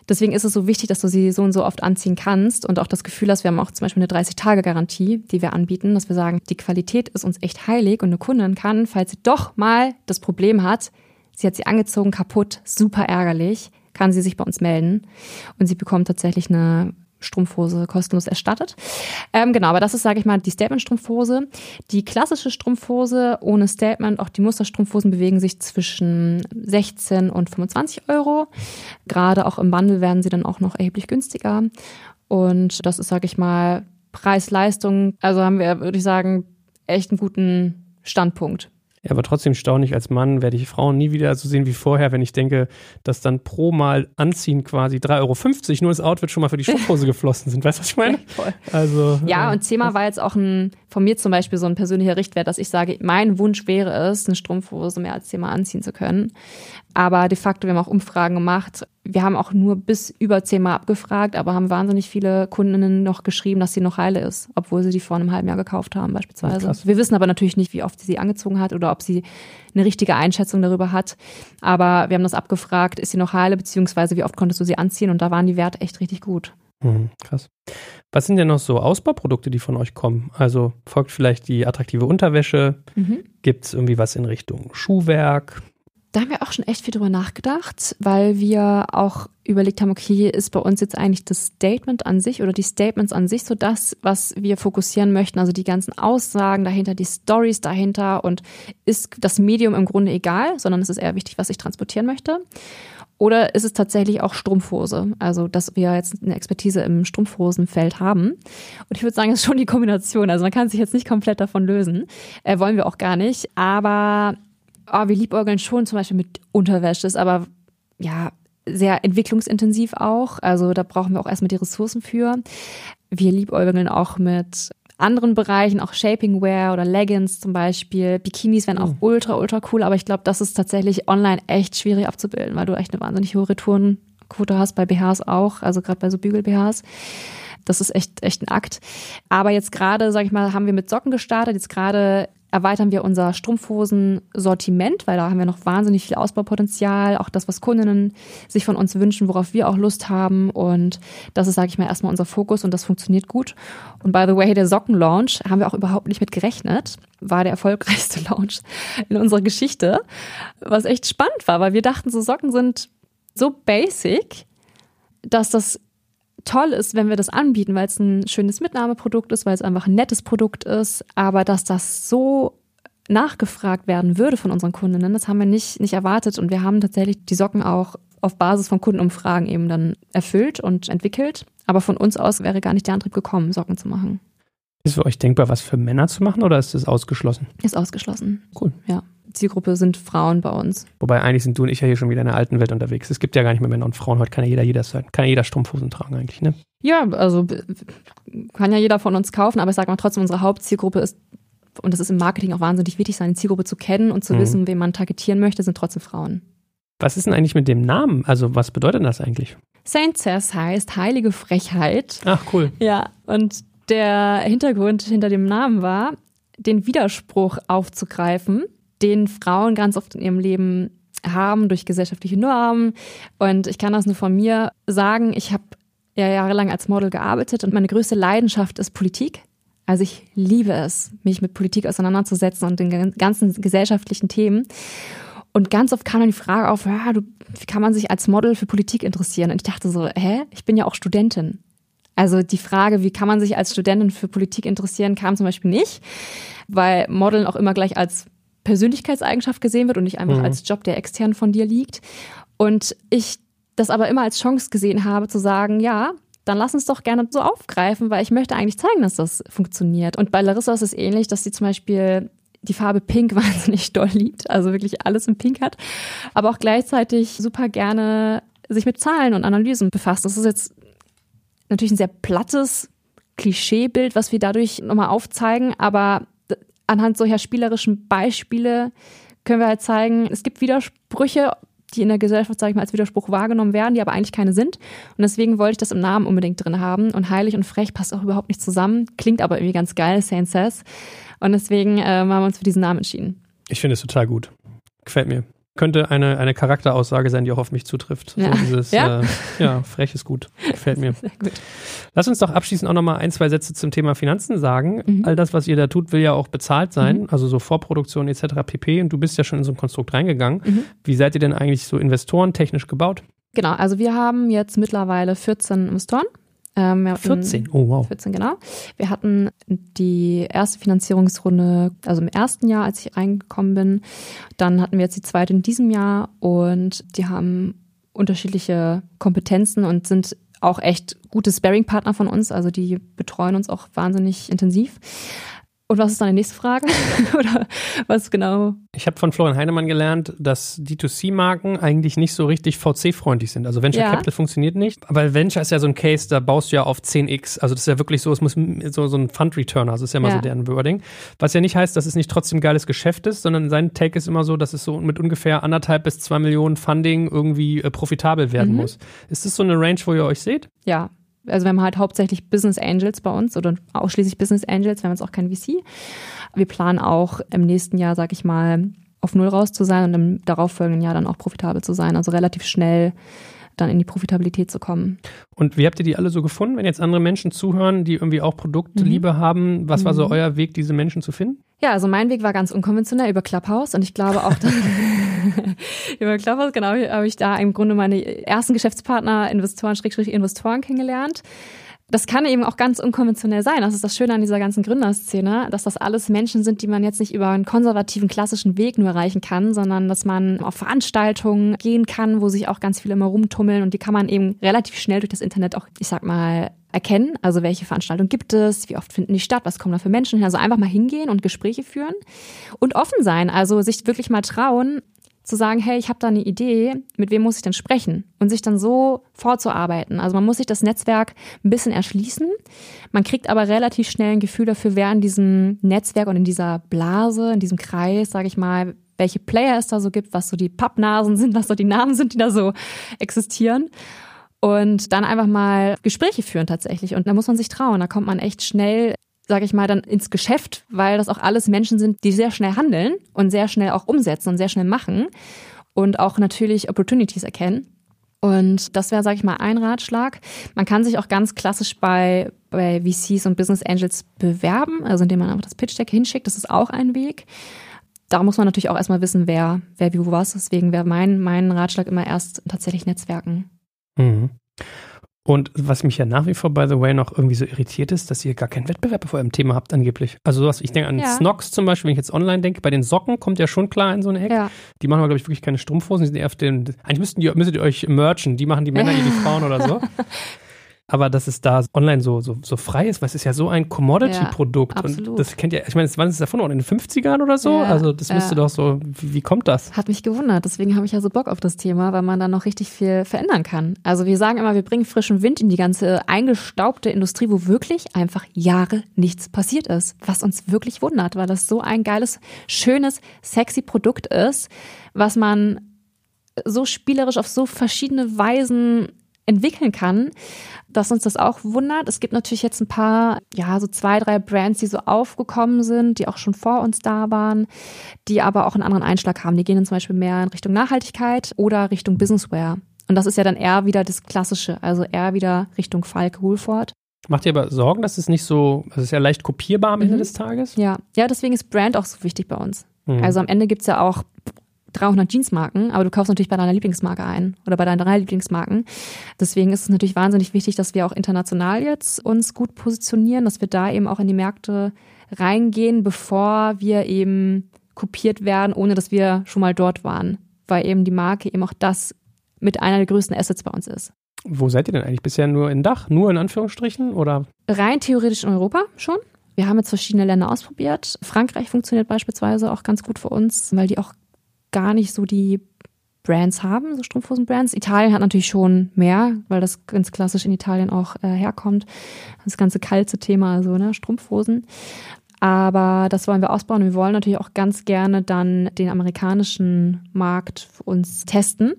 Speaker 3: deswegen ist es so wichtig, dass du sie so und so oft anziehen kannst und auch das Gefühl hast, wir haben auch zum Beispiel eine 30-Tage-Garantie, die wir anbieten, dass wir sagen, die Qualität ist uns echt heilig und eine Kundin kann, falls sie doch mal das Problem hat, sie hat sie angezogen, kaputt, super ärgerlich, kann sie sich bei uns melden und sie bekommt tatsächlich eine Strumpfhose kostenlos erstattet. Ähm, genau, aber das ist, sage ich mal, die Statement-Strumpfhose. Die klassische Strumpfhose ohne Statement, auch die Musterstrumpfhosen bewegen sich zwischen 16 und 25 Euro. Gerade auch im Bundle werden sie dann auch noch erheblich günstiger. Und das ist, sage ich mal, Preis-Leistung. Also haben wir, würde ich sagen, echt einen guten Standpunkt.
Speaker 2: Ja, aber trotzdem staunlich als Mann werde ich Frauen nie wieder so sehen wie vorher, wenn ich denke, dass dann pro Mal anziehen quasi 3,50 Euro nur das Outfit schon mal für die Schuhhose geflossen sind. Weißt du, was ich meine?
Speaker 3: Voll. Also, ja, äh, und Thema war jetzt auch ein, von mir zum Beispiel so ein persönlicher Richtwert, dass ich sage, mein Wunsch wäre es, eine Strumpfhose mehr als zehnmal anziehen zu können. Aber de facto, wir haben auch Umfragen gemacht. Wir haben auch nur bis über zehnmal abgefragt, aber haben wahnsinnig viele Kundinnen noch geschrieben, dass sie noch heile ist, obwohl sie die vor einem halben Jahr gekauft haben beispielsweise. Wir wissen aber natürlich nicht, wie oft sie sie angezogen hat oder ob sie eine richtige Einschätzung darüber hat. Aber wir haben das abgefragt, ist sie noch heile, beziehungsweise wie oft konntest du sie anziehen und da waren die Werte echt richtig gut.
Speaker 2: Mhm, krass. Was sind denn noch so Ausbauprodukte, die von euch kommen? Also folgt vielleicht die attraktive Unterwäsche? Mhm. Gibt es irgendwie was in Richtung Schuhwerk?
Speaker 3: Da haben wir auch schon echt viel drüber nachgedacht, weil wir auch überlegt haben, okay, ist bei uns jetzt eigentlich das Statement an sich oder die Statements an sich so das, was wir fokussieren möchten, also die ganzen Aussagen dahinter, die Stories dahinter und ist das Medium im Grunde egal, sondern es ist eher wichtig, was ich transportieren möchte. Oder ist es tatsächlich auch Strumpfhose? Also, dass wir jetzt eine Expertise im Strumpfhosenfeld haben. Und ich würde sagen, es ist schon die Kombination. Also, man kann sich jetzt nicht komplett davon lösen. Äh, wollen wir auch gar nicht. Aber oh, wir liebäugeln schon zum Beispiel mit Unterwäsche, ist aber ja sehr entwicklungsintensiv auch. Also da brauchen wir auch erstmal die Ressourcen für. Wir liebäugeln auch mit anderen Bereichen, auch Shapingwear oder Leggings zum Beispiel. Bikinis wären auch oh. ultra, ultra cool, aber ich glaube, das ist tatsächlich online echt schwierig abzubilden, weil du echt eine wahnsinnig hohe Retourenquote hast, bei BHs auch, also gerade bei so Bügel-BHs. Das ist echt, echt ein Akt. Aber jetzt gerade, sag ich mal, haben wir mit Socken gestartet. Jetzt gerade erweitern wir unser Strumpfhosen-Sortiment, weil da haben wir noch wahnsinnig viel Ausbaupotenzial, auch das, was Kundinnen sich von uns wünschen, worauf wir auch Lust haben. Und das ist, sage ich mal, erstmal unser Fokus und das funktioniert gut. Und by the way, der Socken-Launch haben wir auch überhaupt nicht mit gerechnet, war der erfolgreichste Launch in unserer Geschichte, was echt spannend war, weil wir dachten, so Socken sind so basic, dass das toll ist, wenn wir das anbieten, weil es ein schönes Mitnahmeprodukt ist, weil es einfach ein nettes Produkt ist, aber dass das so nachgefragt werden würde von unseren Kundinnen, das haben wir nicht, nicht erwartet und wir haben tatsächlich die Socken auch auf Basis von Kundenumfragen eben dann erfüllt und entwickelt. Aber von uns aus wäre gar nicht der Antrieb gekommen, Socken zu machen.
Speaker 2: Ist für euch denkbar, was für Männer zu machen oder ist das ausgeschlossen?
Speaker 3: Ist ausgeschlossen.
Speaker 2: Cool.
Speaker 3: Ja. Zielgruppe sind Frauen bei uns.
Speaker 2: Wobei eigentlich sind du und ich ja hier schon wieder in der alten Welt unterwegs. Es gibt ja gar nicht mehr Männer und Frauen. Heute kann ja jeder jeder sein. Kann ja jeder Strumpfhosen tragen eigentlich, ne?
Speaker 3: Ja, also kann ja jeder von uns kaufen, aber ich sage mal trotzdem, unsere Hauptzielgruppe ist, und das ist im Marketing auch wahnsinnig wichtig, seine Zielgruppe zu kennen und zu mhm. wissen, wen man targetieren möchte, sind trotzdem Frauen.
Speaker 2: Was ist denn eigentlich mit dem Namen? Also, was bedeutet das eigentlich?
Speaker 3: Saint Cess heißt heilige Frechheit.
Speaker 2: Ach, cool.
Speaker 3: Ja, und der Hintergrund hinter dem Namen war, den Widerspruch aufzugreifen, den Frauen ganz oft in ihrem Leben haben durch gesellschaftliche Normen. Und ich kann das nur von mir sagen. Ich habe ja jahrelang als Model gearbeitet und meine größte Leidenschaft ist Politik. Also ich liebe es, mich mit Politik auseinanderzusetzen und den ganzen gesellschaftlichen Themen. Und ganz oft kam dann die Frage auf, ja, du, wie kann man sich als Model für Politik interessieren? Und ich dachte so, hä, ich bin ja auch Studentin. Also die Frage, wie kann man sich als Studentin für Politik interessieren, kam zum Beispiel nicht, weil Modeln auch immer gleich als Persönlichkeitseigenschaft gesehen wird und nicht einfach mhm. als Job, der extern von dir liegt. Und ich das aber immer als Chance gesehen habe, zu sagen, ja, dann lass uns doch gerne so aufgreifen, weil ich möchte eigentlich zeigen, dass das funktioniert. Und bei Larissa ist es ähnlich, dass sie zum Beispiel die Farbe Pink wahnsinnig doll liebt, also wirklich alles in Pink hat, aber auch gleichzeitig super gerne sich mit Zahlen und Analysen befasst. Das ist jetzt natürlich ein sehr plattes Klischeebild, was wir dadurch nochmal aufzeigen, aber anhand solcher spielerischen Beispiele können wir halt zeigen, es gibt Widersprüche, die in der Gesellschaft, sage ich mal, als Widerspruch wahrgenommen werden, die aber eigentlich keine sind. Und deswegen wollte ich das im Namen unbedingt drin haben. Und heilig und frech passt auch überhaupt nicht zusammen, klingt aber irgendwie ganz geil, Saint Says. Und deswegen äh, haben wir uns für diesen Namen entschieden.
Speaker 2: Ich finde es total gut. Gefällt mir könnte eine, eine Charakteraussage sein, die auch auf mich zutrifft. Ja. So dieses, ja? Äh, ja, frech ist gut. Gefällt mir. Gut. Lass uns doch abschließend auch nochmal ein, zwei Sätze zum Thema Finanzen sagen. Mhm. All das, was ihr da tut, will ja auch bezahlt sein, mhm. also so Vorproduktion etc. pp. Und du bist ja schon in so ein Konstrukt reingegangen. Mhm. Wie seid ihr denn eigentlich so Investoren technisch gebaut?
Speaker 3: Genau, also wir haben jetzt mittlerweile 14 Investoren.
Speaker 2: Ähm, 14, oh wow.
Speaker 3: 14, genau. Wir hatten die erste Finanzierungsrunde, also im ersten Jahr, als ich reingekommen bin. Dann hatten wir jetzt die zweite in diesem Jahr und die haben unterschiedliche Kompetenzen und sind auch echt gute Sparring-Partner von uns. Also die betreuen uns auch wahnsinnig intensiv. Und was ist deine nächste Frage? Oder was genau?
Speaker 2: Ich habe von Florian Heinemann gelernt, dass D2C-Marken eigentlich nicht so richtig VC-freundlich sind. Also Venture ja. Capital funktioniert nicht. Aber Venture ist ja so ein Case, da baust du ja auf 10x. Also das ist ja wirklich so, es muss so, so ein Fund-Returner, also das ist ja immer ja. so deren Wording. Was ja nicht heißt, dass es nicht trotzdem geiles Geschäft ist, sondern sein Take ist immer so, dass es so mit ungefähr anderthalb bis zwei Millionen Funding irgendwie äh, profitabel werden mhm. muss. Ist das so eine Range, wo ihr euch seht?
Speaker 3: Ja, also wir haben halt hauptsächlich Business Angels bei uns oder ausschließlich Business Angels, wir haben jetzt auch kein VC. Wir planen auch im nächsten Jahr, sag ich mal, auf Null raus zu sein und im darauffolgenden Jahr dann auch profitabel zu sein. Also relativ schnell dann in die Profitabilität zu kommen.
Speaker 2: Und wie habt ihr die alle so gefunden, wenn jetzt andere Menschen zuhören, die irgendwie auch Produktliebe mhm. haben? Was war so mhm. euer Weg, diese Menschen zu finden?
Speaker 3: Ja, also mein Weg war ganz unkonventionell über Clubhouse und ich glaube auch über Clubhouse, genau, habe ich da im Grunde meine ersten Geschäftspartner, Investoren, Schrägstrich Investoren kennengelernt das kann eben auch ganz unkonventionell sein. Das ist das Schöne an dieser ganzen Gründerszene, dass das alles Menschen sind, die man jetzt nicht über einen konservativen, klassischen Weg nur erreichen kann, sondern dass man auf Veranstaltungen gehen kann, wo sich auch ganz viele immer rumtummeln und die kann man eben relativ schnell durch das Internet auch, ich sag mal, erkennen. Also welche Veranstaltungen gibt es, wie oft finden die statt, was kommen da für Menschen hin. Also einfach mal hingehen und Gespräche führen und offen sein. Also sich wirklich mal trauen, zu sagen, hey, ich habe da eine Idee, mit wem muss ich denn sprechen? Und sich dann so vorzuarbeiten. Also man muss sich das Netzwerk ein bisschen erschließen. Man kriegt aber relativ schnell ein Gefühl dafür, wer in diesem Netzwerk und in dieser Blase, in diesem Kreis, sage ich mal, welche Player es da so gibt, was so die Pappnasen sind, was so die Namen sind, die da so existieren. Und dann einfach mal Gespräche führen tatsächlich. Und da muss man sich trauen. Da kommt man echt schnell sage ich mal, dann ins Geschäft, weil das auch alles Menschen sind, die sehr schnell handeln und sehr schnell auch umsetzen und sehr schnell machen und auch natürlich Opportunities erkennen. Und das wäre, sage ich mal, ein Ratschlag. Man kann sich auch ganz klassisch bei, bei VCs und Business Angels bewerben, also indem man einfach das Pitch Deck hinschickt. Das ist auch ein Weg. Da muss man natürlich auch erstmal wissen, wer, wer wie wo was. Deswegen wäre mein, mein Ratschlag immer erst tatsächlich Netzwerken.
Speaker 2: Mhm. Und was mich ja nach wie vor, by the way, noch irgendwie so irritiert ist, dass ihr gar keinen Wettbewerb vor eurem Thema habt, angeblich. Also sowas, ich denke an ja. Snox zum Beispiel, wenn ich jetzt online denke, bei den Socken kommt ja schon klar in so eine Ecke. Ja. Die machen aber, glaube ich, wirklich keine Strumpfhosen, die sind eher auf den, eigentlich müssten die, müsstet ihr euch merchen, die machen die Männer, ihr die Frauen oder so. aber dass es da online so, so, so frei ist, weil es ist ja so ein Commodity-Produkt. Ja, und das kennt ja, ich meine, wann ist es davon? In den 50ern oder so? Ja, also das müsste ja. doch so, wie, wie, kommt das?
Speaker 3: Hat mich gewundert, deswegen habe ich ja so Bock auf das Thema, weil man da noch richtig viel verändern kann. Also wir sagen immer, wir bringen frischen Wind in die ganze eingestaubte Industrie, wo wirklich einfach Jahre nichts passiert ist. Was uns wirklich wundert, weil das so ein geiles, schönes, sexy Produkt ist, was man so spielerisch auf so verschiedene Weisen entwickeln kann, dass uns das auch wundert. Es gibt natürlich jetzt ein paar, ja, so zwei, drei Brands, die so aufgekommen sind, die auch schon vor uns da waren, die aber auch einen anderen Einschlag haben. Die gehen dann zum Beispiel mehr in Richtung Nachhaltigkeit oder Richtung Businesswear. Und das ist ja dann eher wieder das Klassische, also eher wieder Richtung Falk Woolford.
Speaker 2: Macht ihr aber Sorgen, dass es nicht so, es ist ja leicht kopierbar am Ende mhm. des Tages?
Speaker 3: Ja, ja, deswegen ist Brand auch so wichtig bei uns. Mhm. Also am Ende gibt es ja auch 300 Jeansmarken, aber du kaufst natürlich bei deiner Lieblingsmarke ein oder bei deinen drei Lieblingsmarken. Deswegen ist es natürlich wahnsinnig wichtig, dass wir auch international jetzt uns gut positionieren, dass wir da eben auch in die Märkte reingehen, bevor wir eben kopiert werden, ohne dass wir schon mal dort waren, weil eben die Marke eben auch das mit einer der größten Assets bei uns ist.
Speaker 2: Wo seid ihr denn eigentlich bisher nur in Dach? Nur in Anführungsstrichen oder?
Speaker 3: Rein theoretisch in Europa schon. Wir haben jetzt verschiedene Länder ausprobiert. Frankreich funktioniert beispielsweise auch ganz gut für uns, weil die auch gar nicht so die Brands haben, so Strumpfhosen-Brands. Italien hat natürlich schon mehr, weil das ganz klassisch in Italien auch äh, herkommt. Das ganze kalte Thema, also ne, Strumpfhosen. Aber das wollen wir ausbauen. Wir wollen natürlich auch ganz gerne dann den amerikanischen Markt für uns testen.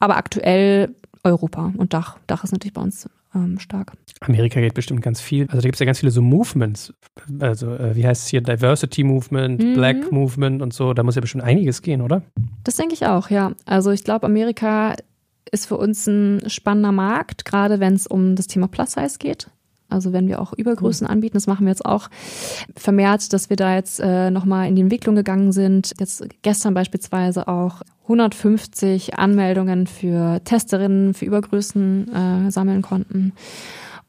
Speaker 3: Aber aktuell Europa und Dach. Dach ist natürlich bei uns ähm, stark.
Speaker 2: Amerika geht bestimmt ganz viel. Also da gibt es ja ganz viele so Movements. Also äh, wie heißt es hier? Diversity Movement, mhm. Black Movement und so. Da muss ja bestimmt einiges gehen, oder?
Speaker 3: Das denke ich auch, ja. Also ich glaube, Amerika ist für uns ein spannender Markt, gerade wenn es um das Thema Plus Size geht. Also wenn wir auch Übergrößen mhm. anbieten, das machen wir jetzt auch vermehrt, dass wir da jetzt äh, nochmal in die Entwicklung gegangen sind. Jetzt gestern beispielsweise auch 150 Anmeldungen für Testerinnen für Übergrößen äh, sammeln konnten.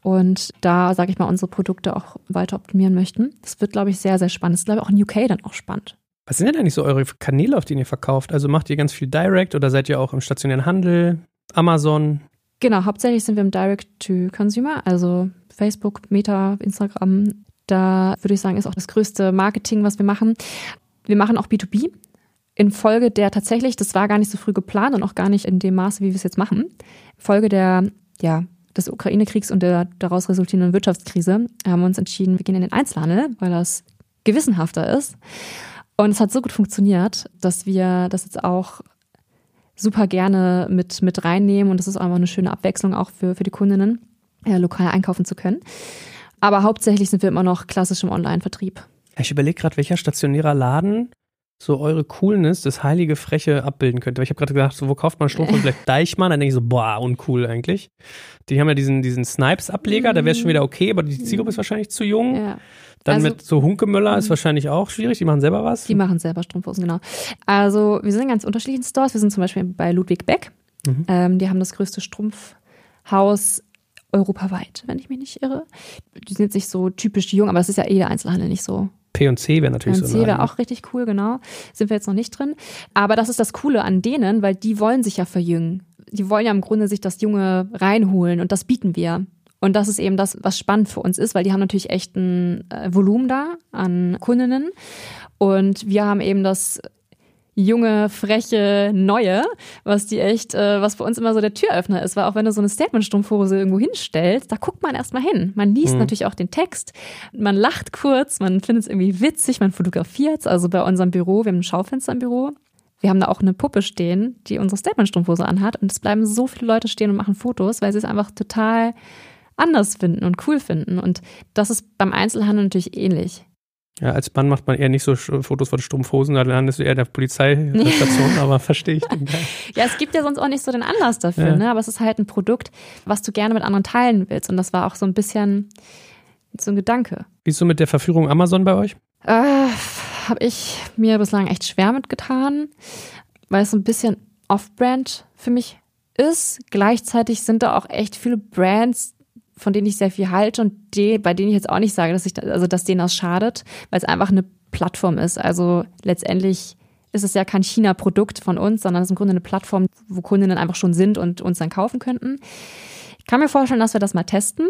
Speaker 3: Und da, sage ich mal, unsere Produkte auch weiter optimieren möchten. Das wird, glaube ich, sehr, sehr spannend. Das ist, glaube ich, auch in UK dann auch spannend.
Speaker 2: Was sind denn eigentlich so eure Kanäle, auf denen ihr verkauft? Also macht ihr ganz viel Direct oder seid ihr auch im stationären Handel, Amazon?
Speaker 3: Genau, hauptsächlich sind wir im Direct-to-Consumer, also Facebook, Meta, Instagram. Da würde ich sagen, ist auch das größte Marketing, was wir machen. Wir machen auch B2B. Infolge der tatsächlich, das war gar nicht so früh geplant und auch gar nicht in dem Maße, wie wir es jetzt machen, Folge der, ja, des Ukraine-Kriegs und der daraus resultierenden Wirtschaftskrise haben wir uns entschieden, wir gehen in den Einzelhandel, weil das gewissenhafter ist. Und es hat so gut funktioniert, dass wir das jetzt auch super gerne mit, mit reinnehmen und das ist einfach eine schöne Abwechslung auch für, für die Kundinnen äh, lokal einkaufen zu können. Aber hauptsächlich sind wir immer noch klassisch im Online-Vertrieb.
Speaker 2: Ich überlege gerade, welcher stationärer Laden so eure Coolness, das heilige Freche abbilden könnte. Ich habe gerade gedacht, so, wo kauft man Strumpf und vielleicht Deichmann? Dann denke ich so, boah, uncool eigentlich. Die haben ja diesen, diesen Snipes-Ableger, mhm. da wäre es schon wieder okay, aber die Zielgruppe ist wahrscheinlich zu jung. Ja. Dann also, mit so Hunkemöller ist mhm. wahrscheinlich auch schwierig. Die machen selber was.
Speaker 3: Die machen selber Strumpfhosen, genau. Also wir sind in ganz unterschiedlichen Stores. Wir sind zum Beispiel bei Ludwig Beck. Mhm. Ähm, die haben das größte Strumpfhaus europaweit, wenn ich mich nicht irre. Die sind jetzt nicht so typisch jung, aber das ist ja eh der Einzelhandel nicht so.
Speaker 2: P&C wäre natürlich
Speaker 3: P&C so. P&C wäre auch richtig cool, genau. Sind wir jetzt noch nicht drin. Aber das ist das Coole an denen, weil die wollen sich ja verjüngen. Die wollen ja im Grunde sich das Junge reinholen und das bieten wir. Und das ist eben das, was spannend für uns ist, weil die haben natürlich echt ein äh, Volumen da an Kundinnen. Und wir haben eben das junge, freche, neue, was die echt, äh, was für uns immer so der Türöffner ist, weil auch wenn du so eine Statement-Strumpfhose irgendwo hinstellst, da guckt man erstmal hin. Man liest mhm. natürlich auch den Text, man lacht kurz, man findet es irgendwie witzig, man fotografiert Also bei unserem Büro, wir haben ein Schaufenster im Büro, wir haben da auch eine Puppe stehen, die unsere Statement-Strumpfhose anhat und es bleiben so viele Leute stehen und machen Fotos, weil sie es einfach total anders finden und cool finden. Und das ist beim Einzelhandel natürlich ähnlich.
Speaker 2: Ja, als Mann macht man eher nicht so Fotos von Strumpfhosen, da landest du eher der Polizeistation, aber verstehe ich den
Speaker 3: Ja, es gibt ja sonst auch nicht so den Anlass dafür, ja. ne? aber es ist halt ein Produkt, was du gerne mit anderen teilen willst. Und das war auch so ein bisschen so ein Gedanke.
Speaker 2: Wie ist so mit der Verführung Amazon bei euch?
Speaker 3: Äh, Habe ich mir bislang echt schwer mitgetan, weil es so ein bisschen off-brand für mich ist. Gleichzeitig sind da auch echt viele Brands, von denen ich sehr viel halte und die, bei denen ich jetzt auch nicht sage, dass ich, also dass denen das schadet, weil es einfach eine Plattform ist. Also letztendlich ist es ja kein China-Produkt von uns, sondern es ist im Grunde eine Plattform, wo Kundinnen einfach schon sind und uns dann kaufen könnten. Ich kann mir vorstellen, dass wir das mal testen.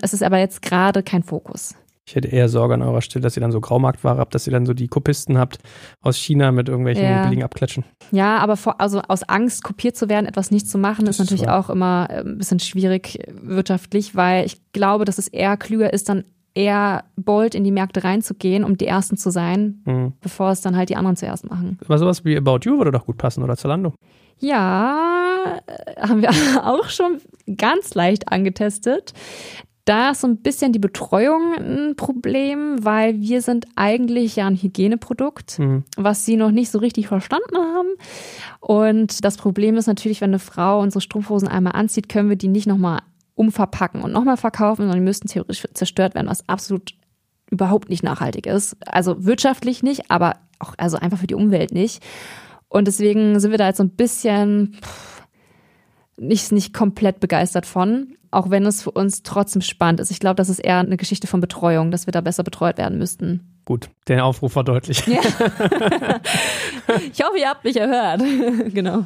Speaker 3: Es ist aber jetzt gerade kein Fokus.
Speaker 2: Ich hätte eher Sorge an eurer Stelle, dass ihr dann so Graumarktware habt, dass ihr dann so die Kopisten habt aus China mit irgendwelchen ja. billigen Abklatschen.
Speaker 3: Ja, aber vor, also aus Angst, kopiert zu werden, etwas nicht zu machen, das ist natürlich so. auch immer äh, ein bisschen schwierig wirtschaftlich, weil ich glaube, dass es eher klüger ist, dann eher bold in die Märkte reinzugehen, um die Ersten zu sein, mhm. bevor es dann halt die anderen zuerst machen.
Speaker 2: Aber sowas wie About You würde doch gut passen oder Zalando.
Speaker 3: Ja, äh, haben wir auch schon ganz leicht angetestet. Da ist so ein bisschen die Betreuung ein Problem, weil wir sind eigentlich ja ein Hygieneprodukt, mhm. was sie noch nicht so richtig verstanden haben. Und das Problem ist natürlich, wenn eine Frau unsere Strumpfhosen einmal anzieht, können wir die nicht nochmal umverpacken und nochmal verkaufen, sondern die müssten theoretisch zerstört werden, was absolut überhaupt nicht nachhaltig ist. Also wirtschaftlich nicht, aber auch also einfach für die Umwelt nicht. Und deswegen sind wir da jetzt so ein bisschen pff, nicht, nicht komplett begeistert von, auch wenn es für uns trotzdem spannend ist. Ich glaube, das ist eher eine Geschichte von Betreuung, dass wir da besser betreut werden müssten.
Speaker 2: Gut, der Aufruf war deutlich. Ja.
Speaker 3: ich hoffe, ihr habt mich erhört. genau.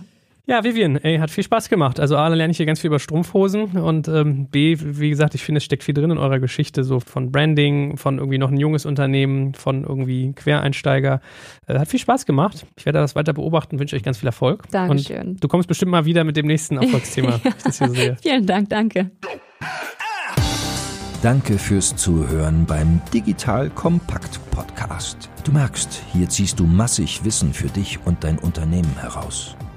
Speaker 2: Ja, Vivian, ey, hat viel Spaß gemacht. Also A, lerne ich hier ganz viel über Strumpfhosen und ähm, B, wie gesagt, ich finde, es steckt viel drin in eurer Geschichte, so von Branding, von irgendwie noch ein junges Unternehmen, von irgendwie Quereinsteiger. Äh, hat viel Spaß gemacht. Ich werde das weiter beobachten, wünsche euch ganz viel Erfolg.
Speaker 3: Dankeschön.
Speaker 2: Und du kommst bestimmt mal wieder mit dem nächsten Erfolgsthema,
Speaker 3: ja. ich das hier sehe. Vielen Dank, danke.
Speaker 1: Danke fürs Zuhören beim Digital Kompakt Podcast. Du merkst, hier ziehst du massig Wissen für dich und dein Unternehmen heraus.